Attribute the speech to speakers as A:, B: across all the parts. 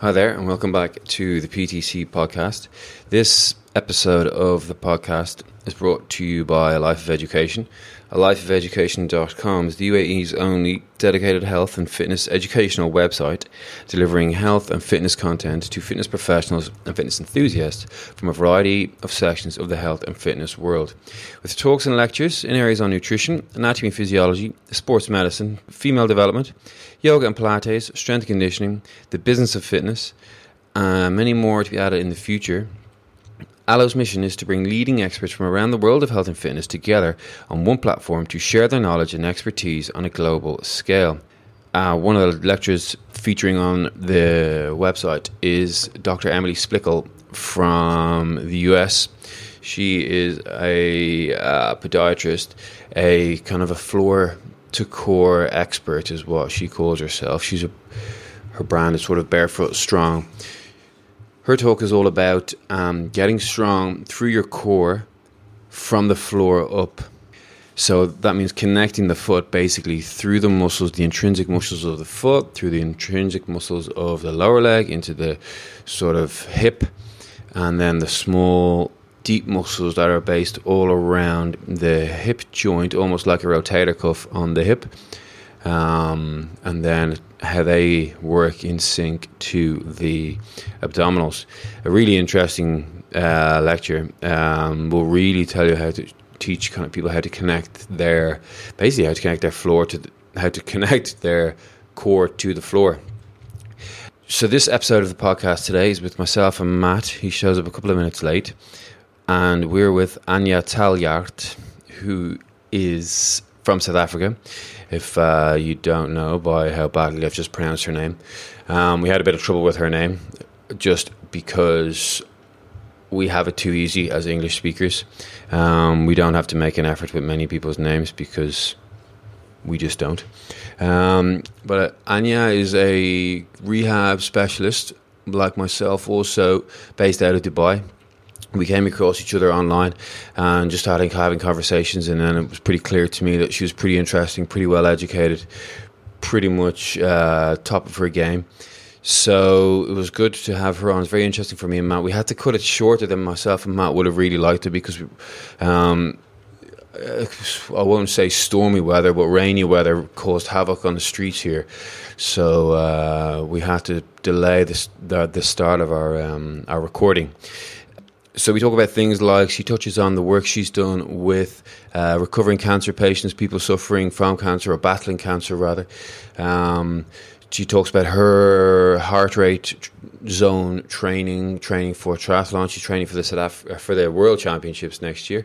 A: Hi there, and welcome back to the PTC podcast. This episode of the podcast is brought to you by A Life of Education. ALifeofEducation.com is the UAE's only dedicated health and fitness educational website, delivering health and fitness content to fitness professionals and fitness enthusiasts from a variety of sections of the health and fitness world. With talks and lectures in areas on nutrition, anatomy and physiology, sports medicine, female development, yoga and Pilates, strength conditioning, the business of fitness, and many more to be added in the future. Alo's mission is to bring leading experts from around the world of health and fitness together on one platform to share their knowledge and expertise on a global scale. Uh, one of the lecturers featuring on the website is Dr. Emily Splichal from the US. She is a uh, podiatrist, a kind of a floor to core expert, is what she calls herself. She's a her brand is sort of barefoot strong. Her talk is all about um, getting strong through your core from the floor up. So that means connecting the foot basically through the muscles, the intrinsic muscles of the foot, through the intrinsic muscles of the lower leg into the sort of hip, and then the small, deep muscles that are based all around the hip joint, almost like a rotator cuff on the hip um, and then how they work in sync to the abdominals. A really interesting uh, lecture um, will really tell you how to teach kind of people how to connect their basically how to connect their floor to the, how to connect their core to the floor. So this episode of the podcast today is with myself and Matt. He shows up a couple of minutes late, and we're with Anja Taljaard, who is from South Africa if uh, you don't know by how badly I've just pronounced her name. Um, we had a bit of trouble with her name just because we have it too easy as English speakers. Um, we don't have to make an effort with many people's names because we just don't. Um, but Anja is a rehab specialist, like myself, also based out of Dubai we came across each other online and just started having conversations and then it was pretty clear to me that she was pretty interesting pretty well educated pretty much uh, top of her game. So it was good to have her on. It's very interesting for me and matt. We had to cut it shorter than myself and matt would have really liked it because um, I won't say stormy weather, but rainy weather caused havoc on the streets here. So uh, we had to delay the, the, the start of our um, our recording so we talk about things like she touches on the work she's done with uh, recovering cancer patients, people suffering from cancer or battling cancer rather. Um, she talks about her heart rate zone training, training for triathlon. She's training for the South Af- for the World Championships next year,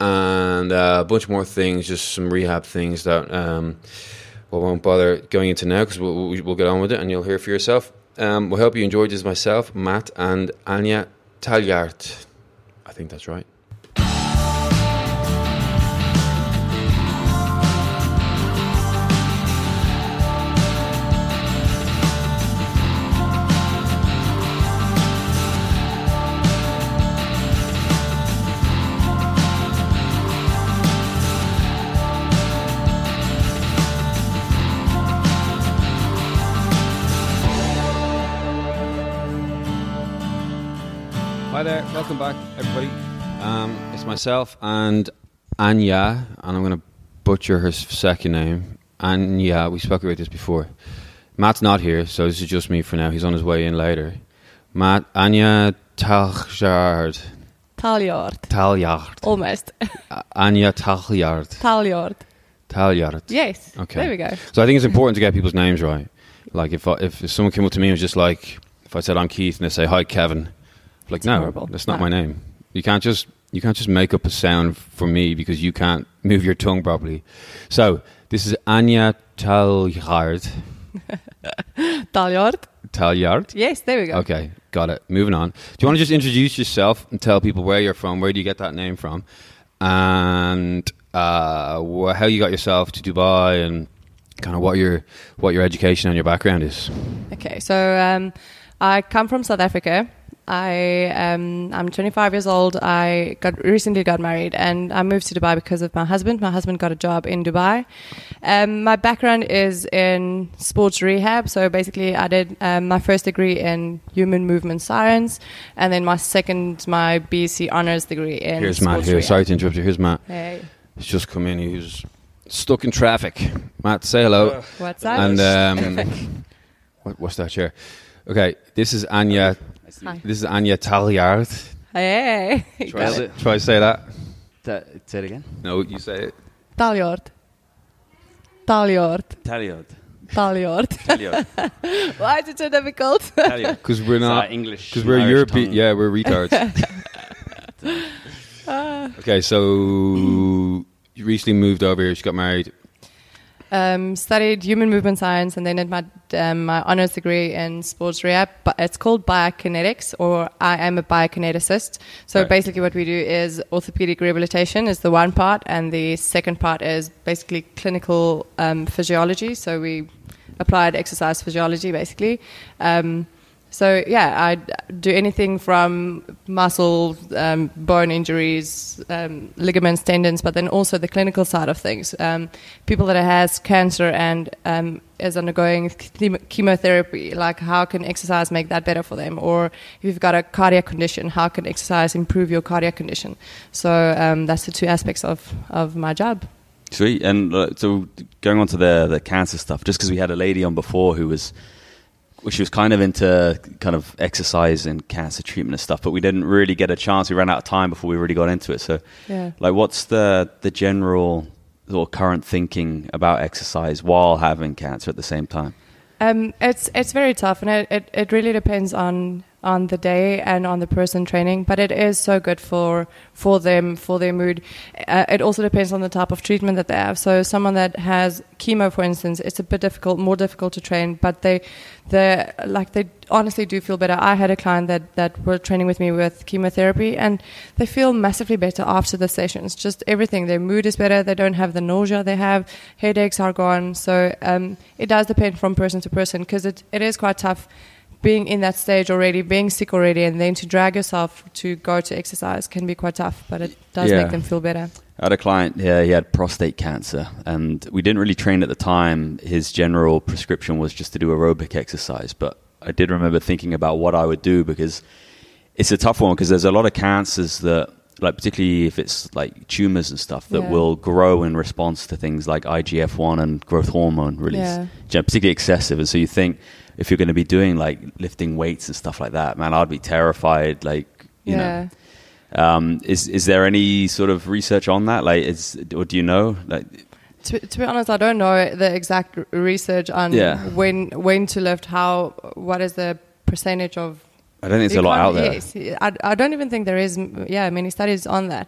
A: and uh, a bunch more things, just some rehab things that um, we won't bother going into now because we'll, we'll get on with it, and you'll hear for yourself. Um, we hope you enjoyed this myself, Matt, and Anja Taljaard. I think that's right. Welcome back, everybody. Um, it's myself and Anja, and I'm going to butcher her second name. Anja, we spoke about this before. Matt's not here, so this is just me for now. He's on his way in later. Matt, Anja Taljaard.
B: Taljaard.
A: Taljaard.
B: Almost.
A: Anja Taljaard.
B: Taljaard.
A: Taljaard.
B: Yes.
A: Okay.
B: There we go.
A: So I think it's important to get people's names right. Like if I, if someone came up to me and was just like, if I said I'm Keith and they say hi Kevin, like no,
B: horrible.
A: that's not
B: No.
A: my name. You can't just you can't just make up a sound for me because you can't move your tongue properly. So this is Anja Taljard.
B: Taljard.
A: Taljaard.
B: Yes, there we go.
A: Okay, got it. Moving on. Do you want to just introduce yourself and tell people where you're from? Where do you get that name from? And uh, how you got yourself to Dubai and kind of what your what your education and your background is.
B: Okay, so um, I come from South Africa. I um, I'm 25 years old. I got recently got married, and I moved to Dubai because of my husband. My husband got a job in Dubai. Um, my background is in sports rehab. So basically, I did um, my first degree in human movement science, and then my second, my BSc honors degree in.
A: Here's Matt here.
B: rehab.
A: Sorry to interrupt you. Here's Matt.
B: Hey,
A: He's just come in. He's stuck in traffic. Matt, say hello.
B: what's up?
A: and um, what, what's that chair? Okay, this is Anja.
B: Hi.
A: This is Anja Taliard.
B: Hey,
A: Try, say- try to say that.
C: Ta- say it again.
A: No, you say it.
B: Taliard. Taliard.
C: Taliard.
B: Taliard.
C: Taliot.
B: Why is it so difficult?
C: Taliot.
A: Because we're not.
C: English.
A: Because we're European. Yeah, we're retards. Ah. okay, so you recently moved over here. She got married.
B: Um, studied human movement science and then did my um, my honors degree in sports rehab. But it's called biokinetics, or I am a biokineticist. So
A: Right.
B: basically, what we do is orthopedic rehabilitation is the one part, and the second part is basically clinical um, physiology. So we applied exercise physiology, basically. Um, so yeah, I do anything from muscle, um, bone injuries, um, ligaments, tendons, but then also the clinical side of things. Um, people that has cancer and um, is undergoing chemotherapy, like how can exercise make that better for them? Or if you've got a cardiac condition, how can exercise improve your cardiac condition? So um, that's the two aspects of, of my job.
C: Sweet. And uh, so going on to the the cancer stuff, just because we had a lady on before who was, well, she was kind of into kind of exercise and cancer treatment and stuff, but we didn't really get a chance. We ran out of time before we really got into it. So,
B: Yeah.
C: like, what's the the general or current thinking about exercise while having cancer at the same time?
B: Um, it's it's very tough, and it, it, it really depends on on the day and on the person training. But it is so good for for them for their mood. Uh, it also depends on the type of treatment that they have. So someone that has chemo, for instance, it's a bit difficult, more difficult to train. But they they like they honestly do feel better. I had a client that that were training with me with chemotherapy, and they feel massively better after the sessions. Just everything. Their mood is better. They don't have the nausea they have. Headaches are gone. So um, it does depend from person to person because it, it is quite tough being in that stage already, being sick already, and then to drag yourself to go to exercise can be quite tough. But it does
C: Yeah.
B: make them feel better.
C: I had a client, yeah, he had prostate cancer, and we didn't really train at the time. His general prescription was just to do aerobic exercise, but I did remember thinking about what I would do because it's a tough one because there's a lot of cancers that, like, particularly if it's like tumors and stuff, that
B: Yeah.
C: will grow in response to things like IGF 1 and growth hormone release,
B: Yeah.
C: particularly excessive. And so you think if you're going to be doing like lifting weights and stuff like that, man, I'd be terrified, like, you know. Um, is is there any sort of research on that? Like, is or do you know? Like,
B: To, to be honest, I don't know the exact research on
C: Yeah.
B: when when to lift, how, what is the percentage of.
C: I don't think there's a lot out there.
B: Yes, I, I don't even think there is, yeah, many studies on that.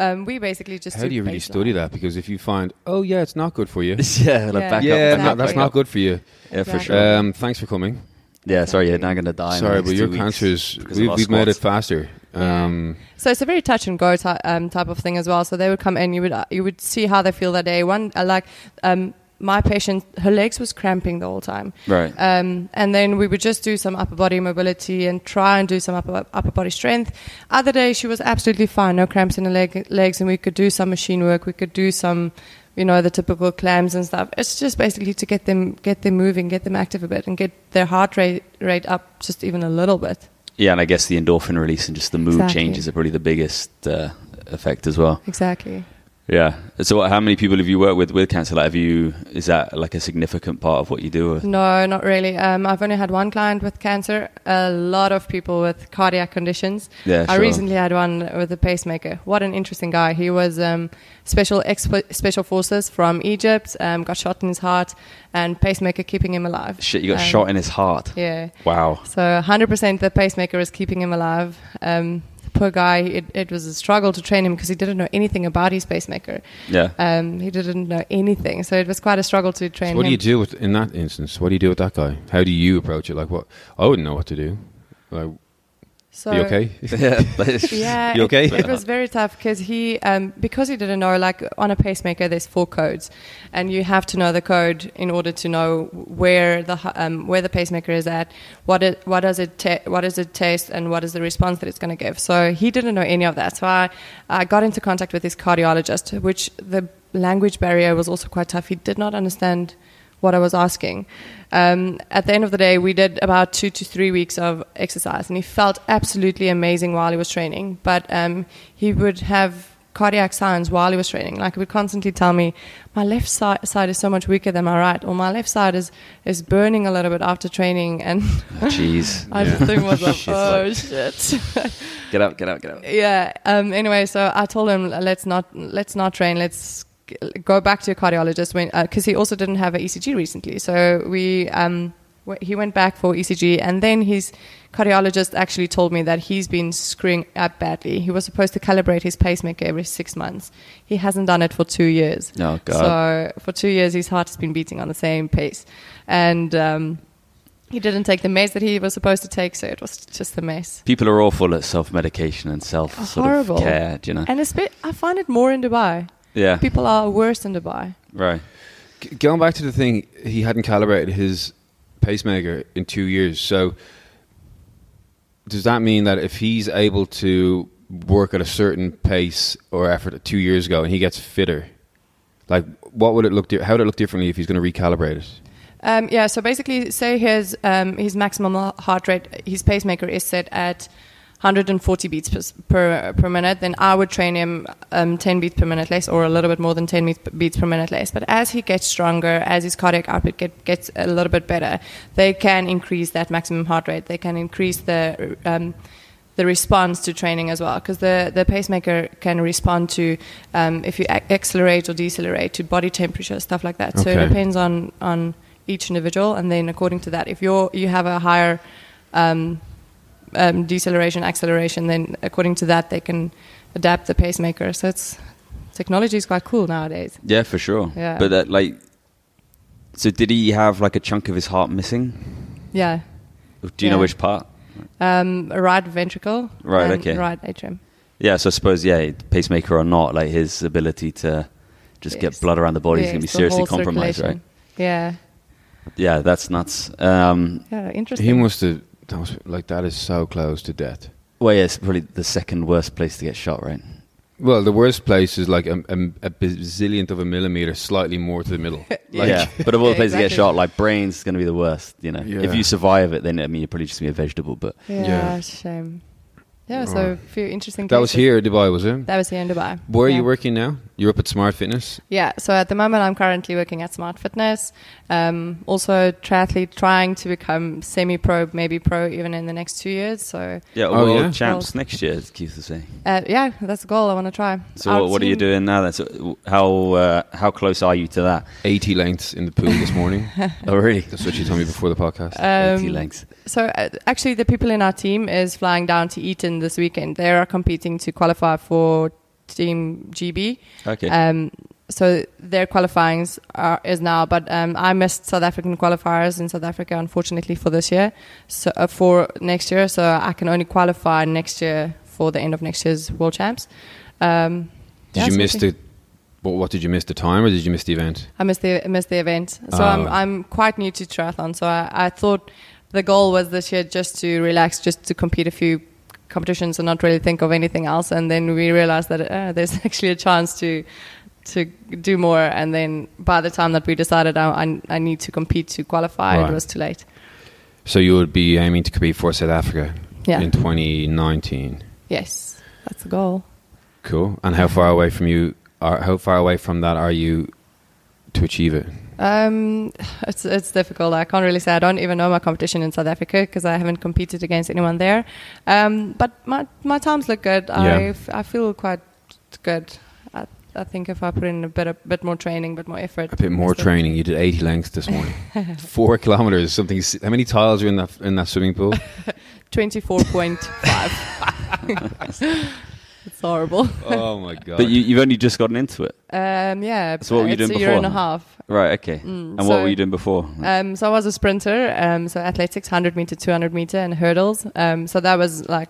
B: Um, we basically just.
A: How do you really study that? Because if you find, oh yeah, it's not good for you.
C: yeah, like
B: Yeah.
C: back
A: yeah,
C: up.
A: no,
B: Exactly.
A: that's not good for you.
C: Yeah, for sure.
A: Um, thanks for coming.
C: yeah, sorry, you're not going to die. in the
A: Sorry,
C: next
A: but
C: two
A: your
C: weeks
A: cancers, we,
C: our
A: we've made it
C: squats.
A: faster. Um,
B: So it's a very touch and go ty- um, type of thing as well. So they would come in, you would uh, you would see how they feel that day. One uh, like um, my patient, her legs was cramping the whole time,
C: Right.
B: um, and then we would just do some upper body mobility and try and do some upper upper body strength. Other days she was absolutely fine, no cramps in her leg, legs, and we could do some machine work. We could do some. You know the typical clams and stuff. It's just basically to get them get them moving, get them active a bit, and get their heart rate rate up just even a little bit.
C: yeah, and I guess the endorphin release and just the mood
B: Exactly.
C: changes are probably the biggest uh, effect as well.
B: Exactly.
C: Yeah. So, what, how many people have you worked with with cancer? Like, have you? Is that like a significant part of what you do? Or?
B: No, not really. Um, I've only had one client with cancer. A lot of people with cardiac conditions.
C: Yeah,
B: I
C: sure.
B: recently had one with a pacemaker. What an interesting guy. He was um, special exp- special forces from Egypt. Um, got shot in his heart, and pacemaker keeping him alive.
C: Shit, you got
B: Um,
C: shot in his heart.
B: Yeah.
C: Wow.
B: So 100% the pacemaker is keeping him alive. Um, poor guy. It, it was a struggle to train him because he didn't know anything about his pacemaker.
C: Yeah.
B: Um, he didn't know anything, so it was quite a struggle to train
A: so what do you do with in that instance? What do you do with that guy? How do you approach it? Like what? I wouldn't know what to do. Like,
B: So
A: you okay?
C: yeah,
B: Yeah,
A: You okay?
B: It, it was very tough because he, um, because he didn't know. Like on a pacemaker, there's four codes, and you have to know the code in order to know where the um, where the pacemaker is at, what it what does it ta- what does it taste, and what is the response that it's going to give. So he didn't know any of that. So I, I got into contact with his cardiologist, which the language barrier was also quite tough. He did not understand what I was asking. Um, at the end of the day, we did about two to three weeks of exercise, and he felt absolutely amazing while he was training. But um, he would have cardiac signs while he was training. Like he would constantly tell me, "My left si- side is so much weaker than my right," or "My left side is is burning a little bit after training." And
C: Jeez.
B: I
A: Yeah.
B: just think was like, "Oh
C: like-
B: shit."
C: Get out, get out, get out.
B: yeah. Um, anyway, so I told him let's not let's not train. Let's go back to a cardiologist when because he also didn't have an ECG recently. So we um, w- he went back for ECG, and then his cardiologist actually told me that he's been screwing up badly. He was supposed to calibrate his pacemaker every six months. He hasn't done it for two years.
C: Oh god.
B: So for two years, his heart has been beating on the same pace, and um, he didn't take the meds that he was supposed to take. So it was just a mess.
C: People are awful at self-medication and self sort
B: Horrible.
C: of care. Do you know?
B: And it's bit, I find it more in Dubai.
C: Yeah.
B: People are worse in Dubai.
C: Right.
A: G- Going back to the thing, he hadn't calibrated his pacemaker in two years. So, does that mean that if he's able to work at a certain pace or effort two years ago and he gets fitter, like what would it look? Di- how would it look differently if he's going to recalibrate it?
B: Um, yeah, so basically, say his um, his maximum heart rate, his pacemaker is set at 140 beats per, per, per minute. Then I would train him um, 10 beats per minute less, or a little bit more than 10 beats- per minute less. But as he gets stronger, as his cardiac output get, gets a little bit better, they can increase that maximum heart rate. They can increase the um, the response to training as well, because the, the pacemaker can respond to um, if you accelerate or decelerate to body temperature, stuff like that. So it depends on on each individual, and then according to that, if you're you have a higher um, um, deceleration, acceleration, then according to that, they can adapt the pacemaker. So it's technology is quite cool nowadays.
C: Yeah, for sure.
B: Yeah.
C: But that, like, so did he have like a chunk of his heart missing?
B: Yeah,
C: Do you know which part?
B: um, right ventricle,
C: Right,
B: and
C: okay.
B: right atrium.
C: Yeah, so I suppose yeah, pacemaker or not, like his ability to just
B: Yes.
C: get blood around the body is gonna be
B: the
C: seriously compromised, right?
B: Yeah,
C: Yeah, that's nuts. Um,
B: yeah, interesting.
A: He must have. That was like that is so close to death.
C: well, yeah, it's probably the second worst place to get shot, right?
A: Well, the worst place is like a, a, a bazillionth of a millimeter, slightly more to the middle. Like,
C: yeah, but of all the
B: Yeah,
C: places to get shot, like brains is going to be the worst. You know,
A: Yeah.
C: if you survive it, then I mean you're probably just gonna be a vegetable. But
B: yeah,
A: Yeah.
B: shame. Yeah, so a few interesting.
A: That was here in Dubai, was it?
B: That was here in Dubai.
A: Where are you working now? You're up at Smart Fitness.
B: Yeah, so at the moment I'm currently working at Smart Fitness. Um, also triathlete, trying to become semi-pro, maybe pro, even in the next two years. So
C: yeah,
A: Oh,
C: world
A: yeah?
C: champs next year, as Keith was saying.
B: uh, yeah, that's the goal I want to try.
C: So
B: Our
C: what, what are you doing now? Then, so how uh, how close are you to that?
A: 80 lengths in the pool this morning.
C: Oh, really?
A: That's what you told me before the podcast.
B: Um,
C: 80 lengths.
B: So uh, actually, the people in our team is flying down to Eton this weekend. They are competing to qualify for Team GB.
C: Okay.
B: Um, so their qualifying are, is now, but um, I missed South African qualifiers in South Africa, unfortunately, for this year, so uh, for next year. So I can only qualify next year for the end of next year's World Champs. Um,
A: did
B: yeah,
A: you miss the. What, what did you miss the time or did you miss the event?
B: I missed the missed the event, so I'm
A: Oh.
B: I'm quite new to triathlon. So I, I thought the goal was this year just to relax, just to compete a few competitions and not really think of anything else. And then we realized that uh, there's actually a chance to to do more. And then by the time that we decided I, I, I need to compete to qualify,
A: Right.
B: it was too late.
A: So you would be aiming to compete for South Africa
B: Yeah.
A: in 2019.
B: Yes, that's the goal.
A: Cool. And how far away from you are how far away from that are you to achieve it?
B: Um, it's it's difficult. I can't really say. I don't even know my competition in South Africa because I haven't competed against anyone there. Um, but my my times look good.
A: Yeah.
B: I f- I feel quite good. I, I think if I put in a bit a bit more training, bit more effort,
A: A bit more training. You did 80 lengths this morning. 4 kilometers something How many tiles are in that in that swimming pool?
B: Twenty four point five. It's horrible.
A: oh my god.
C: but you, you've only just gotten into it,
B: Um, yeah.
C: So what were you
B: it's
C: doing
B: a year and a
C: before?
B: half.
C: right? Okay.
B: Mm,
C: and what
B: so-
C: were you doing before?
B: Um, so I was a sprinter, um, so athletics, 100 meter, 200 meter, and hurdles. Um, so that was like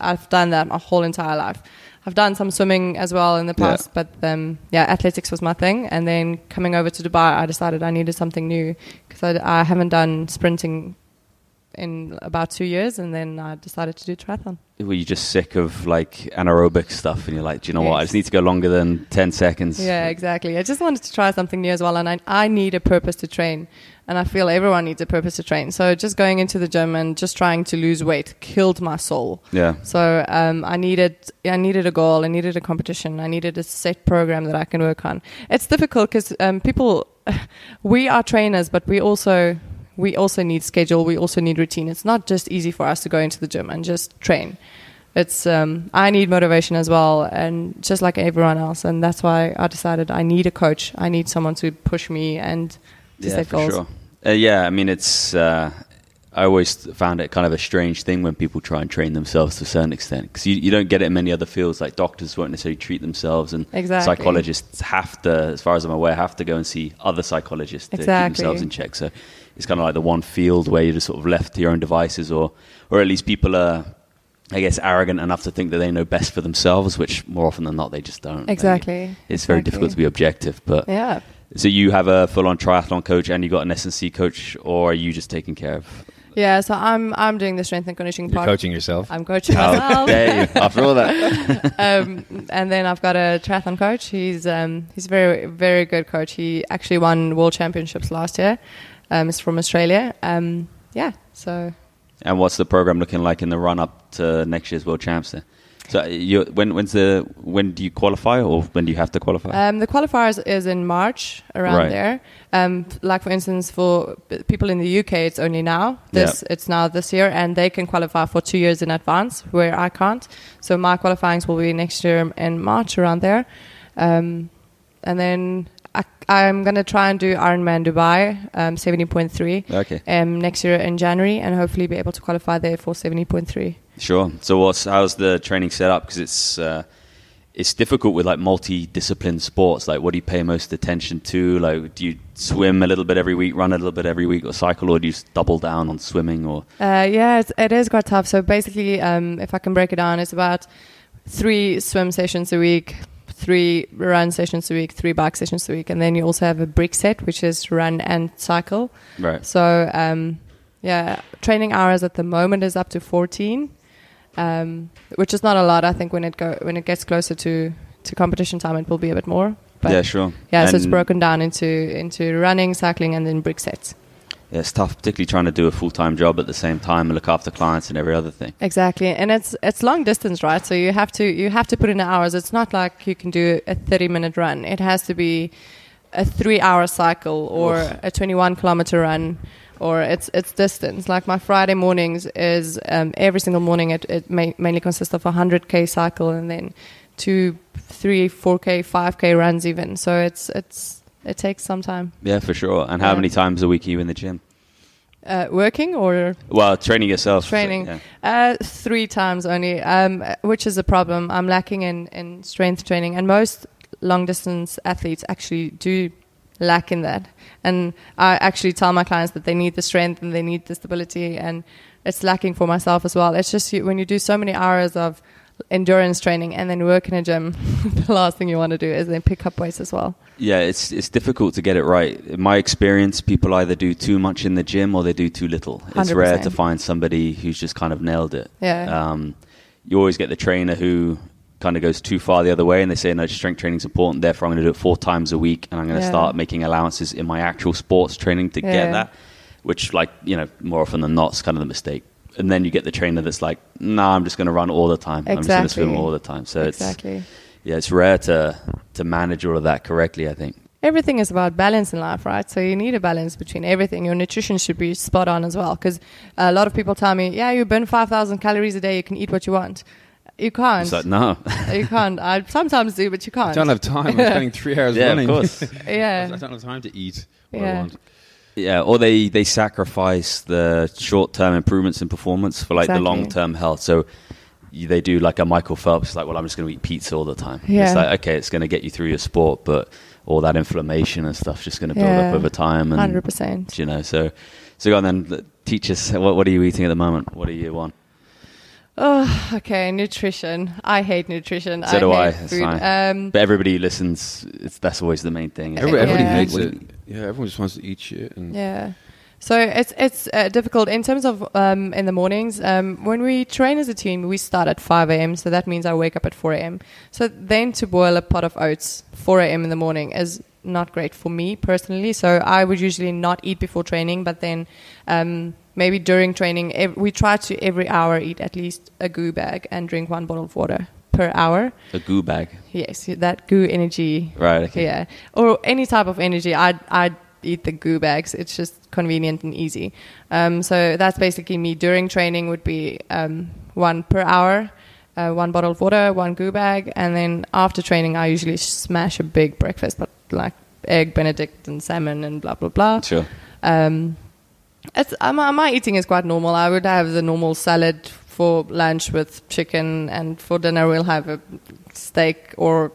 B: I've done that my whole entire life. I've done some swimming as well in the
C: Yeah.
B: past, but um, yeah, athletics was my thing. And then coming over to Dubai, I decided I needed something new because I, I haven't done sprinting in about two years, and then I decided to do triathlon.
C: Were you just sick of like anaerobic stuff, and you're like, do you know what? I just need to go longer than ten seconds.
B: Yeah, exactly. I just wanted to try something new as well, and I, I need a purpose to train, and I feel everyone needs a purpose to train. So just going into the gym and just trying to lose weight killed my soul.
C: Yeah.
B: So um, I needed I needed a goal, I needed a competition, I needed a set program that I can work on. It's difficult because um, people, we are trainers, but we also we also need schedule, we also need routine. It's not just easy for us to go into the gym and just train. It's um, I need motivation as well, and just like everyone else, and that's why I decided I need a coach. I need someone to push me and to
C: yeah,
B: set
C: for
B: goals.
C: sure. Uh, yeah, I mean, it's. Uh, I always found it kind of a strange thing when people try and train themselves to a certain extent because you, you don't get it in many other fields. Like doctors won't necessarily treat themselves, and
B: Exactly.
C: psychologists have to, as far as I'm aware, have to go and see other psychologists to keep themselves in check. So it's kind of like the one field where you're just sort of left to your own devices, or or at least people are. I guess arrogant enough to think that they know best for themselves, which more often than not they just don't. Like,
B: Exactly.
C: it's very difficult to be objective, but
B: Yeah.
C: so you have a full-on triathlon coach and you got an S&C coach, or are you just taking care of?
B: Yeah, so I'm I'm doing the strength and conditioning
A: You're
B: part.
A: coaching yourself.
B: I'm coaching
C: How
B: myself.
C: dare you? After all that,
B: um, and then I've got a triathlon coach. He's um, he's a very very good coach. He actually won world championships last year. Um, he's from Australia. Um, yeah, so
C: and what's the program looking like in the run-up to next year's World Champs? Then? So you, when when's the when do you qualify, or when do you have to qualify?
B: um, the qualifiers is in March around
C: Right.
B: there. Um, like for instance, for people in the UK, it's only now. This it's now this year, and they can qualify for two years in advance, where I can't. So my qualifyings will be next year in March around there, um, and then I, I'm gonna try and do Ironman Dubai, um, seventy point three.
C: okay,
B: um, next year in January and hopefully be able to qualify there for 70.3.
C: sure. So what's how's the training set up? Because it's uh, it's difficult with like multi-discipline sports. Like, what do you pay most attention to? Like, do you swim a little bit every week, run a little bit every week, or cycle, or do you just double down on swimming? Or
B: Uh, yeah, it's, it is quite tough. So basically, um, if I can break it down, it's about three swim sessions a week, three run sessions a week, three bike sessions a week, and then you also have a brick set, which is run and cycle.
C: right?
B: So um, yeah, training hours at the moment is up to 14, um, which is not a lot. I think when it go when it gets closer to to competition time, it will be a bit more. But
C: yeah, sure.
B: Yeah, so it's broken down into into running, cycling, and then brick sets.
C: Yeah, it's tough, particularly trying to do a full time job at the same time and look after clients and every other thing.
B: Exactly, and it's it's long distance, right? So you have to you have to put in the hours. It's not like you can do a thirty minute run. It has to be a three hour cycle or
C: Oof.
B: a twenty one kilometer run, or it's it's distance. Like my Friday mornings is um, every single morning. It it ma- mainly consists of a hundred k cycle and then two, three, four k, five k runs even. So it's it's it takes some time.
C: Yeah, for sure. And how
B: Yeah.
C: many times a week are you in the gym?
B: Uh, working or
C: Well, training yourself. so,
B: Training.
C: yeah.
B: Uh, three times only, um, which is a problem. I'm lacking in, in strength training, and most long distance athletes actually do lack in that. And I actually tell my clients that they need the strength and they need the stability, and it's lacking for myself as well. It's just you, when you do so many hours of endurance training and then work in a gym, the last thing you want to do is then pick up weights as well.
C: Yeah, it's it's difficult to get it right. In my experience, people either do too much in the gym or they do too little. It's rare
B: 100%.
C: to find somebody who's just kind of nailed it.
B: Yeah.
C: Um, you always get the trainer who kind of goes too far the other way and they say, no, strength training is important, therefore I'm going to do it four times a week and I'm going to
B: Yeah.
C: start making allowances in my actual sports training to
B: Yeah.
C: get that, which, like, you know, more often than not is kind of the mistake. And then you get the trainer that's like, no, I'm just going to run all the time. I'm just going to swim all the time. So it's yeah, it's rare to to manage all of that correctly. I think.
B: everything is about balance in life, right? So you need a balance between everything. Your nutrition should be spot on as well. Because a lot of people tell me, yeah, you burn 5,000 calories a day, you can eat what you want. You can't.
C: It's like no,
B: you can't. I sometimes do, but you can't.
A: I don't have time. I'm spending three hours
C: yeah,
A: running.
C: of course.
B: Yeah.
A: I don't have time to eat what I want.
C: Yeah, or they they sacrifice the short term improvements in performance for like the long term health. So they do like a Michael Phelps, like, well, I'm just going to eat pizza all the time.
B: Yeah.
C: It's like okay, it's going to get you through your sport, but all that inflammation and stuff's just going to build
B: Yeah.
C: up over time. And
B: 100%.
C: you know, so so go on then. Teach us what what are you eating at the moment? What are you on?
B: Oh, okay. Nutrition. I hate nutrition.
C: So do I.
B: hate food.
C: fine.
B: Um,
C: But everybody who listens. It's that's always the main thing.
A: Every, everybody
B: Yeah.
A: hates it. Yeah, everyone just wants to eat shit. And
B: Yeah. So it's it's uh, difficult in terms of um, in the mornings. Um, when we train as a team, we start at 5 a.m. So that means I wake up at 4 a.m. So then to boil a pot of oats 4 a.m. in the morning is not great for me personally. So I would usually not eat before training, but then um, maybe during training, ev- we try to every hour eat at least a goo bag and drink one bottle of water per hour.
C: A goo bag.
B: Yes, that goo energy
C: Right. Okay.
B: yeah, or any type of energy. I'd I'd eat the goo bags. It's just convenient and easy. Um, so that's basically me during training would be um, one per hour, uh, one bottle of water, one goo bag, and then after training I usually smash a big breakfast, but like egg Benedict and salmon and blah blah blah.
C: Sure.
B: Um, it's my, my eating is quite normal. I would have the normal salad for lunch with chicken, and for dinner we'll have a steak or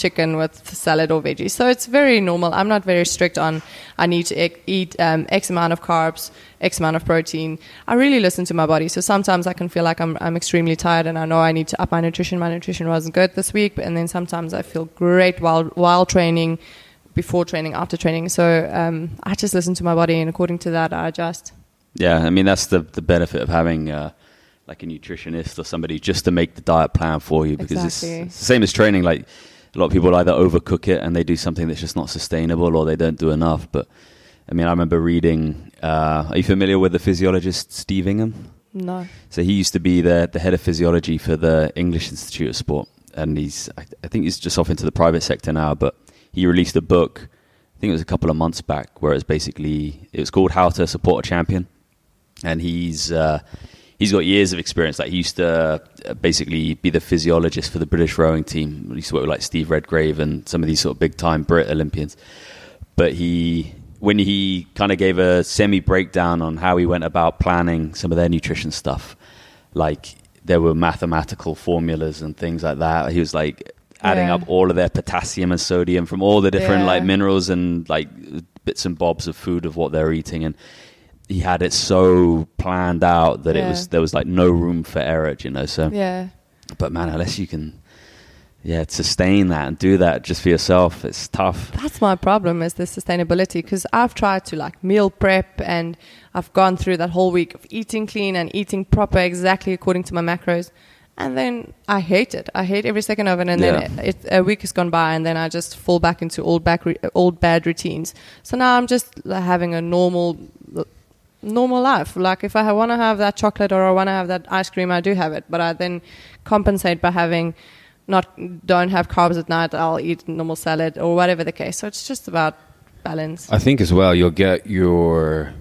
B: chicken with salad or veggies. So it's very normal. I'm not very strict on I need to eat um, X amount of carbs, X amount of protein. I really listen to my body. So sometimes I can feel like I'm, I'm extremely tired and I know I need to up my nutrition. My nutrition wasn't good this week. And then sometimes I feel great while, while training, before training, after training. So um, I just listen to my body and according to that, I adjust.
C: Yeah, I mean that's the the benefit of having uh, like a nutritionist or somebody just to make the diet plan for you because
B: Exactly.
C: it's, it's the same as training. Like a lot of people either overcook it and they do something that's just not sustainable, or they don't do enough. But I mean, I remember reading. Uh, are you familiar with the physiologist Steve Ingham?
B: No.
C: So he used to be the the head of physiology for the English Institute of Sport, and he's I, I think he's just off into the private sector now. But he released a book, I think it was a couple of months back, where it's basically it was called How to Support a Champion, and he's uh, he's got years of experience. Like he used to uh, basically be the physiologist for the British rowing team. He used to work with like Steve Redgrave and some of these sort of big time Brit Olympians. But he when he kind of gave a semi breakdown on how he went about planning some of their nutrition stuff, like there were mathematical formulas and things like that. He was like adding
B: Yeah.
C: up all of their potassium and sodium from all the different
B: Yeah.
C: like minerals and like bits and bobs of food of what they're eating and he had it so planned out that it was there was like no room for error, you know. So,
B: Yeah.
C: but man, unless you can, yeah, sustain that and do that just for yourself, it's tough.
B: That's my problem is the sustainability because I've tried to like meal prep and I've gone through that whole week of eating clean and eating proper exactly according to my macros. And then I hate it. I hate every second of it. And
C: Yeah.
B: then it, it, a week has gone by, and then I just fall back into old back re, old bad routines. So now I'm just having a normal normal life. Like if I want to have that chocolate or I want to have that ice cream, I do have it. But I then compensate by having not don't have carbs at night. I'll eat normal salad or whatever the case. So it's just about balance.
A: I think as well you'll get your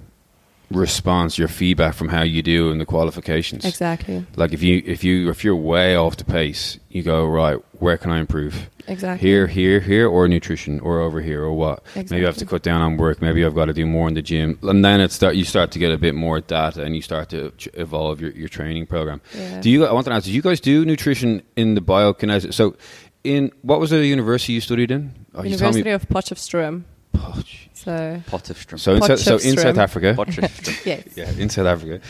A: response, your feedback from how you do in the qualifications.
B: Exactly.
A: Like if you if you if you're way off the pace, you go right. Where can I improve?
B: Exactly.
A: Here, here, here, or nutrition, or over here, or what? Maybe I have to
B: Exactly.
A: cut down on work. Maybe I've got to do more in the gym, and then it start. You start to get a bit more data, and you start to evolve your, your training program.
B: Yeah.
A: Do you? I want to ask. Do you guys do nutrition in the biokinetics? So, in what was the university you studied in? Oh, you me-
B: University of Potchefstroom.
A: Jeez.
B: So
C: Potterstrom.
A: so in, South- so in South Africa.
C: Potterstrom.
B: yes.
A: Yeah, in South Africa,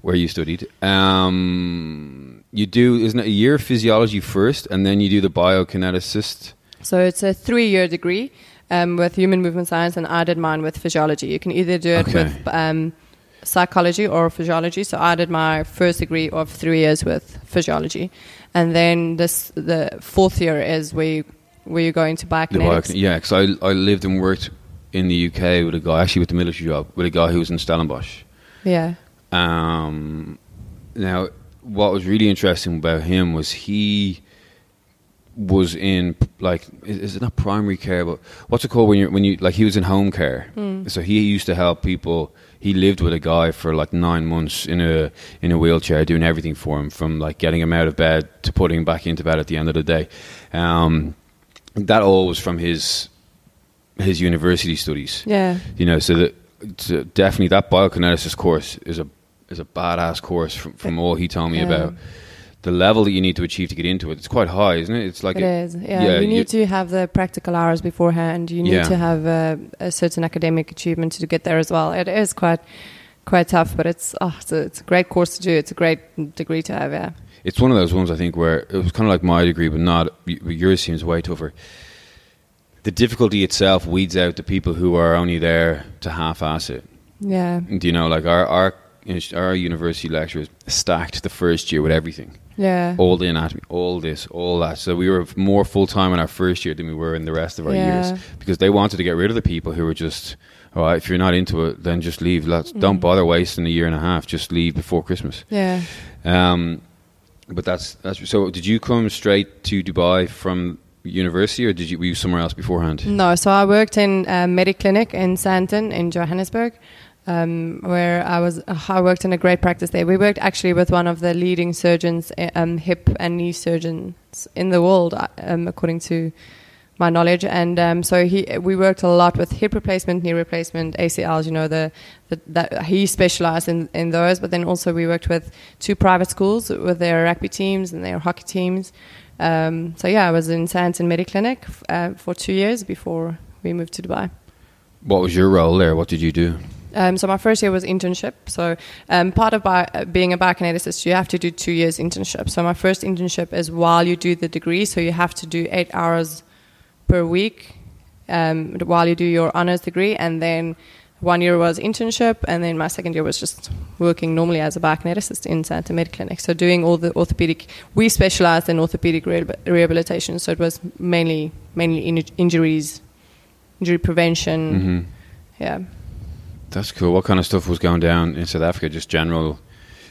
A: where you studied. Um, you do isn't it a year of physiology first, and then you do the biokineticist.
B: So it's a three-year degree um, with human movement science, and I did mine with physiology. You can either do it
A: Okay.
B: with um, psychology or physiology. So I did my first degree of three years with physiology, and then this the fourth year is where you, where you go into
A: The
B: biokinetics.
A: biokin- yeah, because I I lived and worked in the UK with a guy, actually with the military job, with a guy who was in Stellenbosch.
B: yeah,
A: Um, now, what was really interesting about him was he was in like is it not primary care, but what's it called when you when you like he was in home care. So he used to help people. He lived with a guy for like nine months in a in a wheelchair, doing everything for him, from like getting him out of bed to putting him back into bed at the end of the day. Um, that all was from his his university studies
B: yeah,
A: you know so that so definitely that biokineticist course is a is a badass course from, from all he told me
B: Yeah.
A: about the level that you need to achieve to get into it it's quite high isn't it it's like
B: it
A: a-
B: is. Yeah,
A: yeah,
B: you
A: you-
B: need to have the practical hours beforehand. You need
A: Yeah.
B: to have a, a certain academic achievement to get there as well. It is quite quite tough, but it's oh, it's a, it's a great course to do. It's a great degree to have. Yeah.
A: It's one of those ones I think where it was kind of like my degree, but not yours seems way tougher. The difficulty itself weeds out the people who are only there to half-ass it.
B: Yeah.
A: Do you know, like our our our university lecturers stacked the first year with everything.
B: Yeah.
A: All the anatomy, all this, all that. So we were more full time in our first year than we were in the rest of our
B: Yeah.
A: years because they wanted to get rid of the people who were just, all right, if you're not into it, then just leave. Let's, Don't
B: Mm.
A: bother wasting a year and a half. Just leave before Christmas.
B: Yeah.
A: Um, but that's that's so. Did you come straight to Dubai from university, or did you were you somewhere else beforehand?
B: No, so I worked in a Mediclinic in Sandton in Johannesburg, um, where I was. I worked in a great practice there. We worked actually with one of the leading surgeons, eh, um, hip and knee surgeons in the world, uh, um, according to my knowledge. And um, so he, we worked a lot with hip replacement, knee replacement, ACLs. You know, the, the that he specialized in in those. But then also we worked with two private schools with their rugby teams and their hockey teams. Um, so yeah, I was in Sandton Mediclinic f- uh, for two years before we moved to Dubai.
A: What was your role there? What did you do?
B: Um, so my first year was internship. So um, part of bi- uh, being a biokineticist, you have to do two years internship. So my first internship is while you do the degree. So you have to do eight hours per week um, while you do your honors degree, and then one year was internship, and then my second year was just working normally as a biokineticist in Sandton Mediclinic. So doing all the orthopedic. We specialized in orthopedic re- rehabilitation, so it was mainly mainly in- injuries, injury prevention.
A: hmm
B: Yeah.
A: That's cool. What kind of stuff was going down in South Africa? Just general,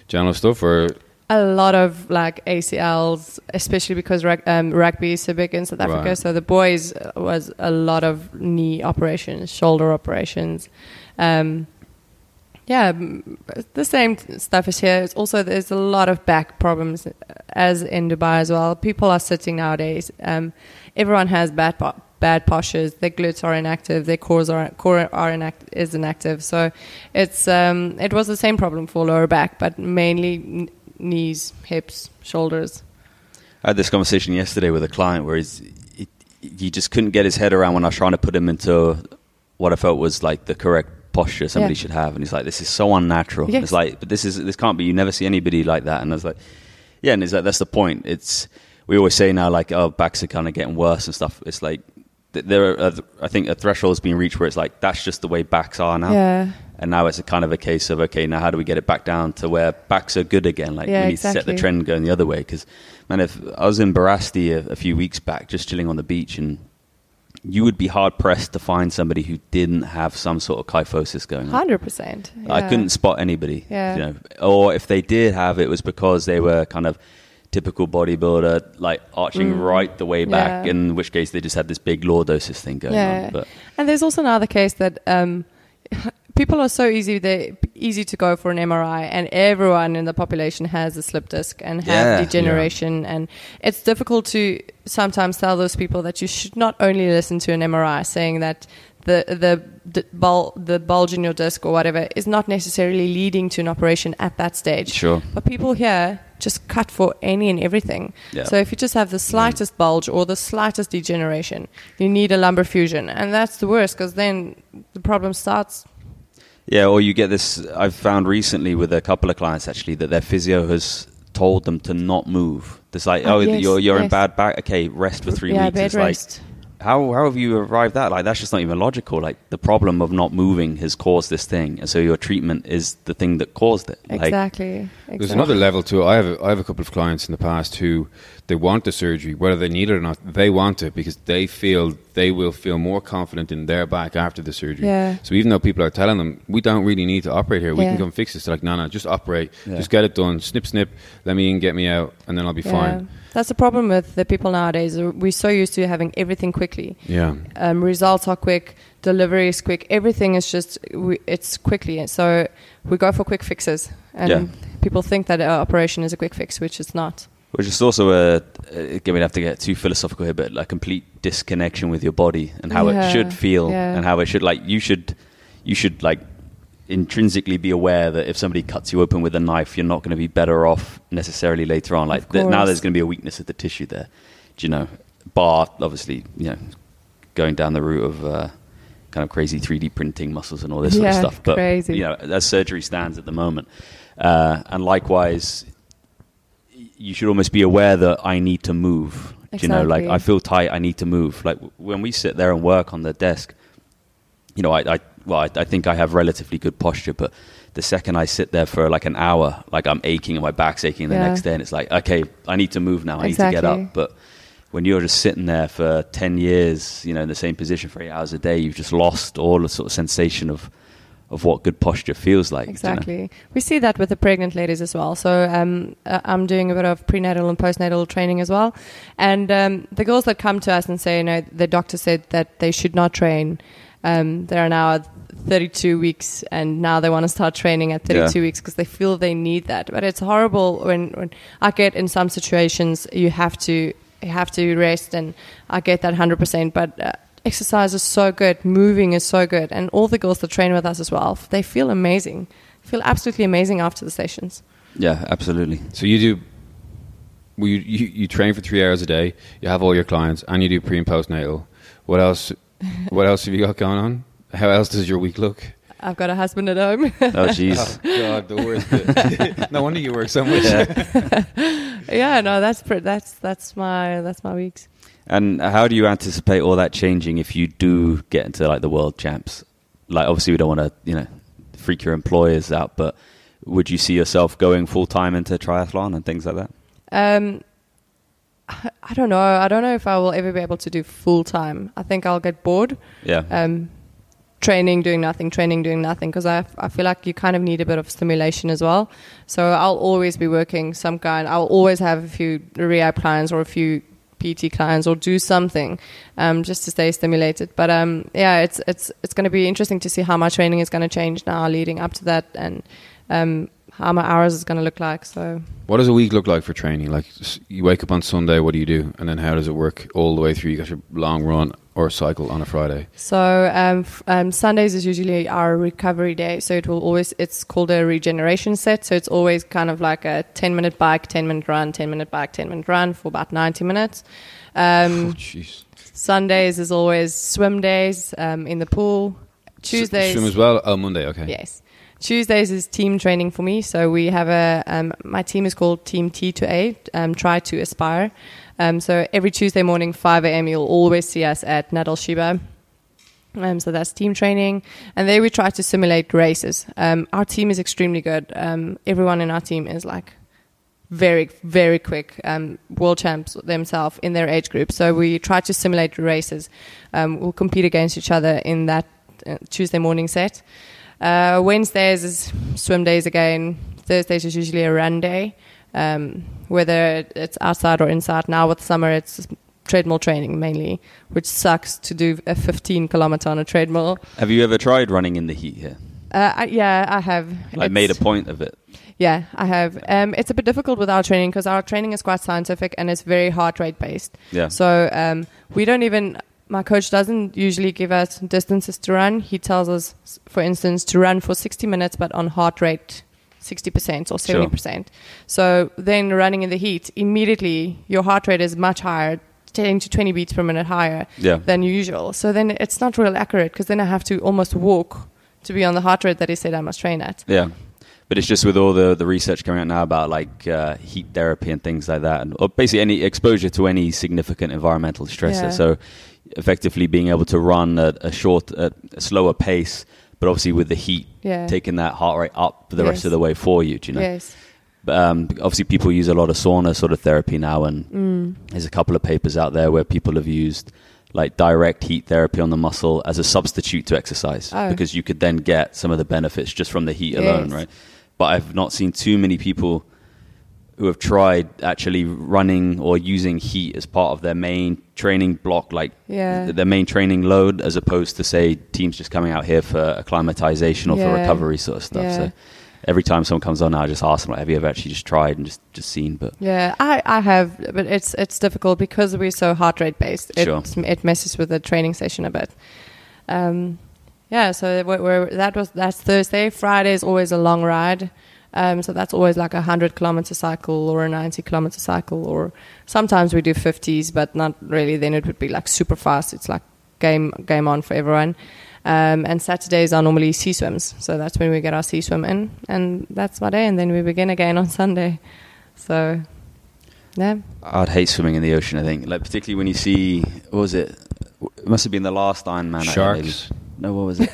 A: general stuff, or
B: a lot of like ACLs, especially because um, rugby is so big in South Africa.
A: Right.
B: So the boys uh, was a lot of knee operations, shoulder operations. Um, yeah, the same stuff is here. It's also there's a lot of back problems uh, as in Dubai as well. People are sitting nowadays. Um, everyone has bad bad postures. Their glutes are inactive. Their cores are core are inact- is inactive. So it's um, it was the same problem for lower back, but mainly knees, hips, shoulders.
C: I had this conversation yesterday with a client where he's, he, he just couldn't get his head around when I was trying to put him into what I felt was like the correct posture somebody
B: Yeah.
C: should have, and he's like, "This is so unnatural."
B: Yes.
C: It's like, but this is this can't be. You never see anybody like that, and I was like, "Yeah," and it's like that's the point. It's we always say now like, "Oh, backs are kind of getting worse and stuff." It's like there, are, uh, I think a threshold has been reached where it's like that's just the way backs are now.
B: Yeah.
C: And now it's a kind of a case of okay, now how do we get it back down to where backs are good again? Like
B: Yeah,
C: we need to set the trend going the other way. Because man, if I was in Barasti a, a few weeks back, just chilling on the beach, and you would be hard pressed to find somebody who didn't have some sort of kyphosis going on.
B: Hundred percent.
C: I couldn't spot anybody.
B: Yeah.
C: You know, or if they did have it, was because they were kind of typical bodybuilder, like arching
B: Mm.
C: right the way back.
B: Yeah.
C: In which case, they just had this big lordosis thing going
B: Yeah.
C: on. But
B: And there's also another case that um, people are so easy they easy to go for an MRI, and everyone in the population has a slip disc and have
C: Yeah.
B: degeneration, and it's difficult to sometimes tell those people that you should not only listen to an MRI saying that. The the the, bul- the bulge in your disc or whatever is not necessarily leading to an operation at that stage.
C: sure,
B: But people here just cut for any and everything.
C: Yeah.
B: So if you just have the mm. slightest bulge or the slightest degeneration, you need a lumbar fusion, and that's the worst because then the problem starts.
C: Yeah, or you get this. I've found recently with a couple of clients actually that their physio has told them to not move. It's like,
B: Oh,
C: oh,
B: yes,
C: you're you're in bad back. Okay, rest for three
B: yeah,
C: weeks.
B: bed
C: It's like,
B: rest.
C: how how have you arrived at? that? Like, that's just not even logical. Like, the problem of not moving has caused this thing, and so your treatment is the thing that caused it. Like,
B: exactly.
A: There's another level to it. I have a, I have a couple of clients in the past who they want the surgery, whether they need it or not. They want it because they feel they will feel more confident in their back after the surgery.
B: Yeah.
A: So even though people are telling them we don't really need to operate here, we
B: Yeah.
A: can come fix this. They're like, no, no, just operate,
C: Yeah.
A: just get it done, snip, snip, let me in, get me out, and then I'll be fine.
B: That's the problem with the people nowadays. We're so used to having everything quickly.
A: Yeah.
B: Um, results are quick, delivery is quick. Everything is just we, it's quickly. So we go for quick fixes, and
C: Yeah.
B: people think that our operation is a quick fix, which it's not.
C: Which is also a, uh, again, we have to get too philosophical here, but a complete disconnection with your body and how
B: Yeah,
C: it should feel
B: yeah.
C: and how it should, like, you should, you should, like, intrinsically be aware that if somebody cuts you open with a knife, you're not going to be better off necessarily later on. Like, th- now there's going to be a weakness of the tissue there. Do you know? Bar, obviously, you know, going down the route of, uh, kind of crazy 3D printing muscles and all this sort of stuff. But
B: crazy.
C: you know, as surgery stands at the moment, uh, and likewise, you should almost be aware that I need to move. Do You know, like I feel tight, I need to move. Like when we sit there and work on the desk, you know, I, I well, I, I think I have relatively good posture, but the second I sit there for like an hour, like I'm aching and my back's aching the
B: Yeah.
C: next day, and it's like, okay, I need to move now. I need to get up. But when you're just sitting there for ten years, you know, in the same position for eight hours a day, you've just lost all the sort of sensation of of what good posture feels like. you know?
B: Exactly. We see that with the pregnant ladies as well. So um, uh, I'm doing a bit of prenatal and postnatal training as well. And um, the girls that come to us and say, you know, the doctor said that they should not train. Um, they are now at 32 weeks and now they want to start training at 32
C: Yeah.
B: weeks because they feel they need that. But it's horrible when, when I get in some situations you have to you have to rest and I get that 100%. But uh, exercise is so good, moving is so good, and all the girls that train with us as well, they feel amazing, feel absolutely amazing after the sessions.
C: Yeah, absolutely.
A: So you do. Well, you, you you train for three hours a day. You have all your clients, and you do pre and postnatal. What else? What else have you got going on? How else does your week look?
B: I've got a husband at home.
C: Oh, jeez.
A: Oh, God, the worst. no wonder you work so much.
B: yeah, no, that's pre- that's that's my that's my weeks.
C: And how do you anticipate all that changing if you do get into like the world champs? Like, obviously, we don't want to, you know, freak your employers out, but would you see yourself going full time into triathlon and things like that?
B: Um, I, don't know. I don't know if I will ever be able to do full time. I think I'll get bored.
C: Yeah.
B: um, training, doing nothing, training, doing nothing, because I, I feel like you kind of need a bit of stimulation as well. So I'll always be working some kind. I'll always have a few rehab clients or a few PT clients or do something um, just to stay stimulated. But um, yeah, it's it's it's going to be interesting to see how my training is going to change now leading up to that and um, how my hours is going to look like. So
A: What does a week look like for training? Like you wake up on Sunday, what do you do, and then how does it work all the way through? You got your long run or cycle on a Friday.
B: So um, f- um, Sundays is usually our recovery day. So it will always it's called a regeneration set. So it's always kind of like a ten minute bike, ten minute run, ten minute bike, ten minute run for about ninety minutes.
A: Oh,
B: Um,
A: jeez.
B: Sundays is always swim days um, in the pool. Tuesdays,
A: swim as well. Oh, Monday. Okay.
B: yes. Tuesdays is team training for me. So we have a um, my team is called Team T to A. Um, try to aspire. Um, so every Tuesday morning, 5 a.m., you'll always see us at Nad Al Sheba. Um, so that's team training, and there we try to simulate races. Um, our team is extremely good. Um, everyone in our team is like very, very quick um, world champs themselves in their age group. So we try to simulate races. Um, we'll compete against each other in that uh, Tuesday morning set. Uh, Wednesdays is swim days again. Thursdays is usually a run day, um, whether it's outside or inside. Now with summer, it's treadmill training mainly, which sucks to do a 15 kilometer on a treadmill.
C: Have you ever tried running in the heat here?
B: Uh, I, yeah, I have.
C: Like made a point of it.
B: yeah, I have. Um, it's a bit difficult with our training because our training is quite scientific and it's very heart rate based.
C: Yeah.
B: So um, we don't even. My coach doesn't usually give us distances to run. He tells us, for instance, to run for 60 minutes, but on heart rate 60% or 70%. So then running in the heat, immediately your heart rate is much higher, 10 to 20 beats per minute higher
C: Yeah.
B: than usual. So then it's not real accurate because then I have to almost walk to be on the heart rate that he said I must train at.
C: Yeah. But it's just with all the, the research coming out now about like uh, heat therapy and things like that, and or basically any exposure to any significant environmental stressor.
B: Yeah.
C: So, effectively being able to run at a short, at a slower pace, but obviously with the heat
B: Yeah.
C: taking that heart rate up the rest of the way for you. Do you know?
B: Yes.
C: But, um, obviously, people use a lot of sauna sort of therapy now, and
B: Mm.
C: there's a couple of papers out there where people have used like direct heat therapy on the muscle as a substitute to exercise
B: Oh.
C: because you could then get some of the benefits just from the heat alone, right? But I've not seen too many people who have tried actually running or using heat as part of their main training block, like
B: Yeah.
C: their main training load, as opposed to say teams just coming out here for acclimatization or for recovery sort of stuff.
B: Yeah.
C: So every time someone comes on, I just ask them, like, "Have you ever actually just tried and just just seen?" But
B: Yeah, I, I have, but it's it's difficult because we're so heart rate based. It
C: Sure.
B: it messes with the training session a bit. Um, yeah, so we're, we're, that was that's Thursday. Friday is always a long ride. Um, so that's always like a hundred kilometer cycle or a ninety kilometer cycle, or sometimes we do fifties, but not really. Then it would be like super fast. It's like game game on for everyone. Um, and Saturdays are normally sea swims, so that's when we get our sea swim in, and that's my day. And then we begin again on Sunday. So, yeah.
C: I'd hate swimming in the ocean. I think, like particularly when you see what was it? It must have been the last Iron Man.
A: Sharks.
C: No, what was it?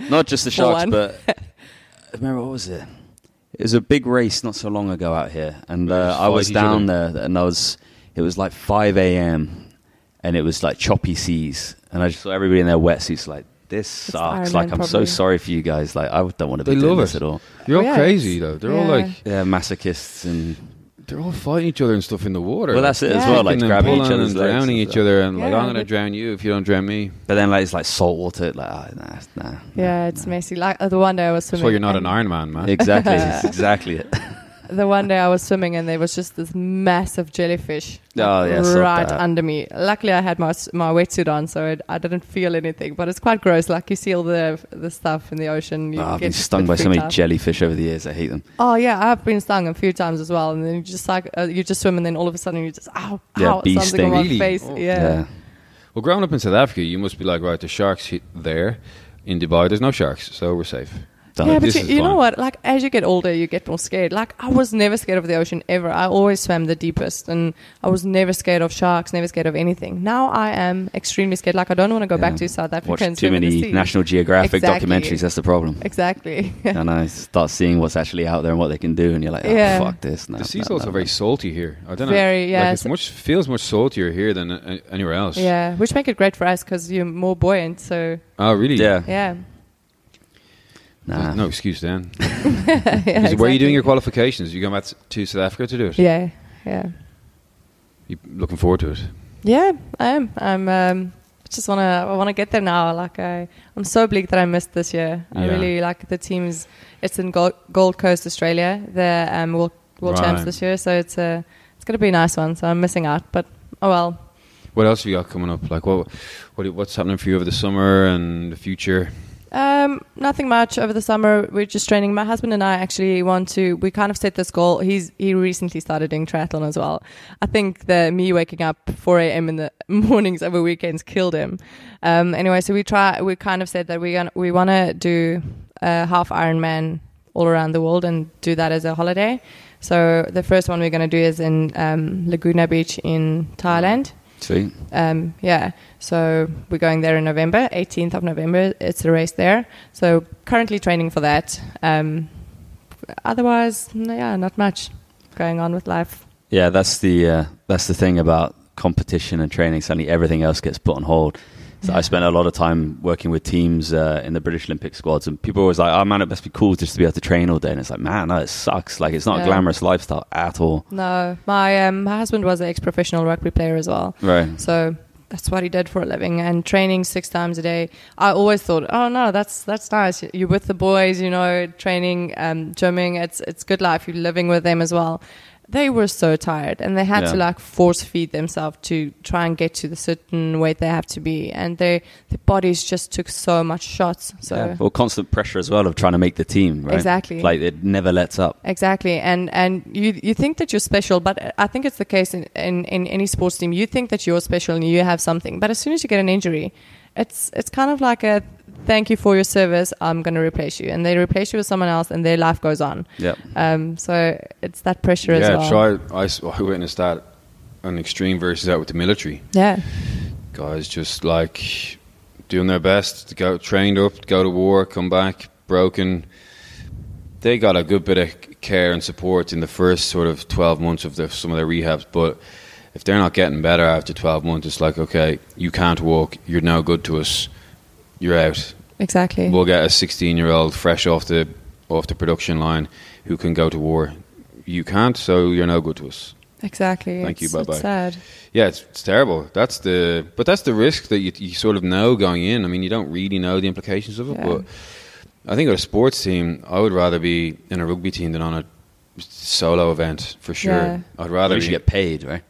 C: Not just the sharks,
B: one.
C: but remember what was it? It was a big race not so long ago out here, and uh, I was down there, and I was. It was like five a.m. and it was like choppy seas, and I just saw everybody in their wetsuits. Like this
B: It's
C: sucks.
B: Iron
C: Like I'm so sorry for you guys. Like I don't want to be
A: They
C: doing
A: love
C: this
A: it.
C: at all.
A: You're all
B: Yeah,
A: crazy though. They're all like
C: Yeah, masochists and
A: they're all fighting each other and stuff in the water.
C: well, that's it as
B: Yeah.
C: well. Like
A: Kicking and
C: grabbing each
A: pulling
C: other's
A: and
C: legs
A: drowning
C: and
A: each
C: stuff.
A: other, and like
B: Yeah,
A: I'm gonna
B: but-
A: drown you if you don't drown me.
C: But then like it's like salt water. Like oh, nah, nah.
B: Yeah, it's messy. Like uh, the one day I was
A: That's
B: swimming.
A: why you're not an
B: and-
A: Iron Man, man.
C: Exactly. It's exactly it.
B: The one day I was swimming and there was just this massive jellyfish
C: Oh, yeah,
B: right under me. Luckily, I had my my wetsuit on, so it, I didn't feel anything. But it's quite gross. Like you see all the the stuff in the ocean. You
C: Oh, I've
B: get
C: been stung by so many
B: out.
C: jellyfish over the years. I hate them.
B: Oh yeah, I've been stung a few times as well. And then you just like uh, you just swim, and then all of a sudden you just ow,
C: Yeah,
B: ow, something
C: sting.
B: on my
A: Really?
B: face.
A: Oh.
B: Yeah.
A: Well, growing up in South Africa, you must be like, right, the sharks hit there. In Dubai, there's no sharks, so we're safe.
C: Done
B: Yeah, but
A: This
B: you, you know what? Like as you get older, you get more scared. Like I was never scared of the ocean ever. I always swam the deepest, and I was never scared of sharks, never scared of anything. Now I am extremely scared. Like I don't want to go back to South Africa
C: Watch
B: and
C: too
B: swim in the
C: many
B: sea.
C: National Geographic
B: Exactly.
C: documentaries. That's the problem.
B: Exactly.
C: and I start seeing what's actually out there and what they can do, and you're like, oh,
B: Yeah.
C: fuck this. No,
A: the sea's
C: no,
A: also
C: no,
A: very
C: no.
A: salty here. I don't know.
B: Very, yeah,
A: Like it's much feels much saltier here than uh, anywhere else.
B: yeah, which make it great for us because you're more buoyant. So
A: Oh, really?
C: Yeah.
B: yeah.
C: Nah.
A: No excuse then.
B: yeah
A: Is- Where are you doing your qualifications? You going back to South Africa to do it?
B: Yeah, yeah,
A: You looking forward to it?
B: yeah. I am. I'm. Um, just wanna. I wanna get there now. Like I, I'm so bleak that I missed this year. I really like the teams. It's in Gold, Gold Coast, Australia. The um, world, world champs this year. So it's a. It's gonna be a nice one. So I'm missing out. But oh well.
A: What else have you got coming up? Like what? What? What's happening for you over the summer and the future?
B: Um, nothing much over the summer. We're just training. My husband and I actually want to. We kind of set this goal. He's he recently started doing triathlon as well. I think the me waking up 4 a.m. in the mornings over weekends killed him. Um, anyway, so we try. We kind of said that we gonna, we want to do a half Ironman all around the world and do that as a holiday. So the first one we're going to do is in um, Laguna Beach in Thailand.
C: Sweet.
B: Um, yeah, so we're going there in November, 18th of November. It's a race there. So currently training for that. Um, otherwise, yeah, not much going on with life.
C: Yeah, that's the uh, that's the thing about competition and training. Suddenly, everything else gets put on hold. So I spent a lot of time working with teams uh, in the British Olympic squads, and people were always like, "Oh man, it must be cool just to be able to train all day." And it's like, man, no, it sucks. Like, it's not a glamorous lifestyle at all.
B: No, my um, my husband was an ex-professional rugby player as well.
C: Right.
B: So that's what he did for a living and training six times a day. I always thought, oh no, that's that's nice. You're with the boys, you know, training, um, gymming. It's it's good life. You're living with them as well. They were so tired, and they had to like force feed themselves to try and get to the certain weight they have to be, and their bodies just took so much shots. So
C: Yeah. Well, constant pressure as well of trying to make the team. Right.
B: Exactly.
C: Like it never lets up.
B: Exactly, and and you you think that you're special, but I think it's the case in, in, in any sports team. You think that you're special and you have something, but as soon as you get an injury, it's it's kind of like a thank you for your service. I'm going to replace you, and they replace you with someone else, and their life goes on.
C: Yep.
B: Um, so it's that pressure
A: yeah,
B: as well.
A: try. I, s- I witnessed that on extreme versus out with the military.
B: Yeah,
A: Guys just like doing their best to go trained up, go to war, come back broken. They got a good bit of care and support in the first sort of 12 months of the, some of their rehabs, but if they're not getting better after 12 months, it's like, okay, you can't walk, you're no good to us, you're out.
B: exactly.
A: We'll get a 16 year old fresh off the off the production line who can go to war. You can't, so you're no good to us.
B: exactly.
A: Thank you, bye-bye.
B: Sad.
A: Yeah, it's, it's terrible. That's the but that's the risk that you, you sort of know going in. I mean, you don't really know the implications of it,
B: Yeah.
A: but I think at a sports team, I would rather be in a rugby team than on a solo event for sure.
B: Yeah.
A: I'd rather
C: least
A: be,
C: you get paid, right?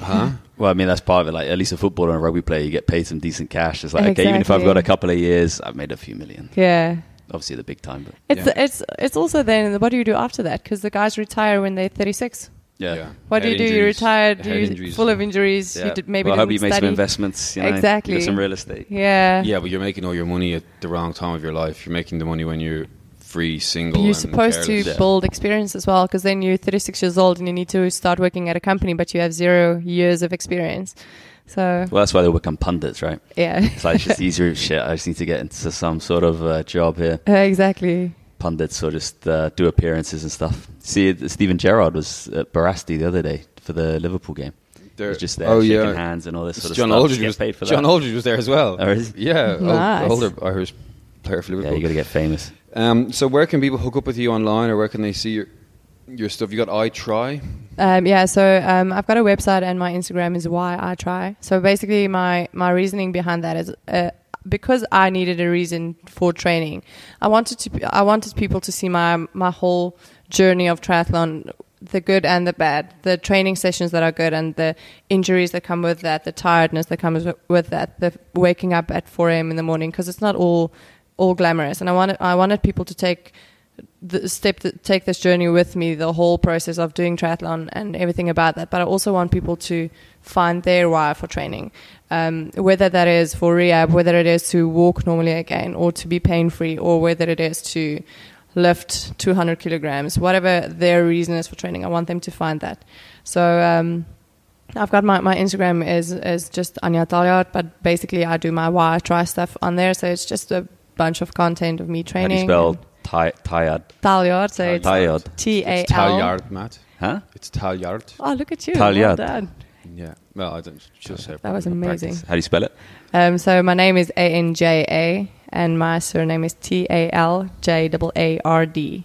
A: huh?
C: Well, I mean that's part of it. Like at least a footballer and a rugby player, you get paid some decent cash. It's like okay, even if I've got a couple of years, I've made a few million.
B: Yeah.
C: Obviously, the big time, but
B: It's
A: Yeah.
B: it's it's also then what do you do after that? Because the guys retire when they're 36.
C: Yeah.
A: Yeah.
B: What do
A: Head
B: you do? You
A: injuries-
B: retired.
A: head
B: You
A: injuries.
B: full of injuries.
C: Yeah.
B: You did maybe
C: well, I hope you
B: didn't
C: made some investments. You know,
B: Exactly.
C: You got some real estate.
B: Yeah.
A: Yeah, but you're making all your money at the wrong time of your life. You're making the money when you're free, single.
B: You're
A: and
B: supposed to
A: careless.
C: Yeah.
B: build experience as well, because then you're 36 years old and you need to start working at a company, but you have zero years of experience. So
C: Well, that's why they become pundits, right?
B: yeah,
C: It's like it's just easier shit. I just need to get into some sort of uh, job here.
B: Uh, exactly.
C: Pundits or just uh, do appearances and stuff. See, Stephen Steven Gerrard was at Barasti the other day for the Liverpool game. He
A: There-
C: was just there
A: oh,
C: shaking
A: yeah.
C: hands and all this sort of
A: John
C: stuff.
A: Aldridge was
C: paid for
A: John. Aldridge was there as well.
C: Oh, is
A: Yeah, ol-
B: Nice.
A: older Irish player for Liverpool.
C: Yeah, you got to get famous.
A: Um, so where can people hook up with you online, or where can they see your your stuff? You got I try.
B: Um, yeah, so um, I've got a website and my Instagram is why I try. So basically, my my reasoning behind that is uh, because I needed a reason for training. I wanted to I wanted people to see my my whole journey of triathlon, the good and the bad, the training sessions that are good and the injuries that come with that, the tiredness that comes with that, the waking up at 4 a.m. in the morning because it's not all all glamorous. And I wanted I wanted people to take the step to take this journey with me, the whole process of doing triathlon and everything about that. But I also want people to find their why for training, um, whether that is for rehab, whether it is to walk normally again, or to be pain free, or whether it is to lift 200 kilograms, whatever their reason is for training. I want them to find that. So. Um, I've got my, my Instagram is is just Anja Taljaard, but basically I do my why I try stuff on there. So it's just a bunch of content of me training.
C: How do
B: training.
C: you spell ti- tired?
B: Taljaard, so it's
C: Taljaard.
B: T A
A: It's
B: L.
A: Talyard, Matt.
C: Huh?
A: It's Talyard.
B: Oh, look at you!
C: Taljaard.
B: Well.
A: Yeah. Well, I don't. She'll say
B: That was
A: probably.
B: amazing.
C: How do you spell it?
B: Um, so my name is A N J A, and my surname is T A L J A A R D.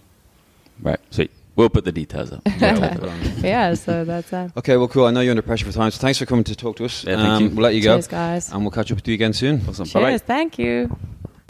C: Right, sweet. We'll put the details up.
A: Yeah, we'll put it on.
B: Yeah, so that's that.
A: Okay, well, cool. I know you're under pressure for time, so thanks for coming to talk to us. Um,
C: Yeah, thank you.
A: We'll let you go,
B: Cheers, guys.
A: and we'll catch up with you again soon.
C: Awesome. Bye-bye.
B: Cheers. Thank you.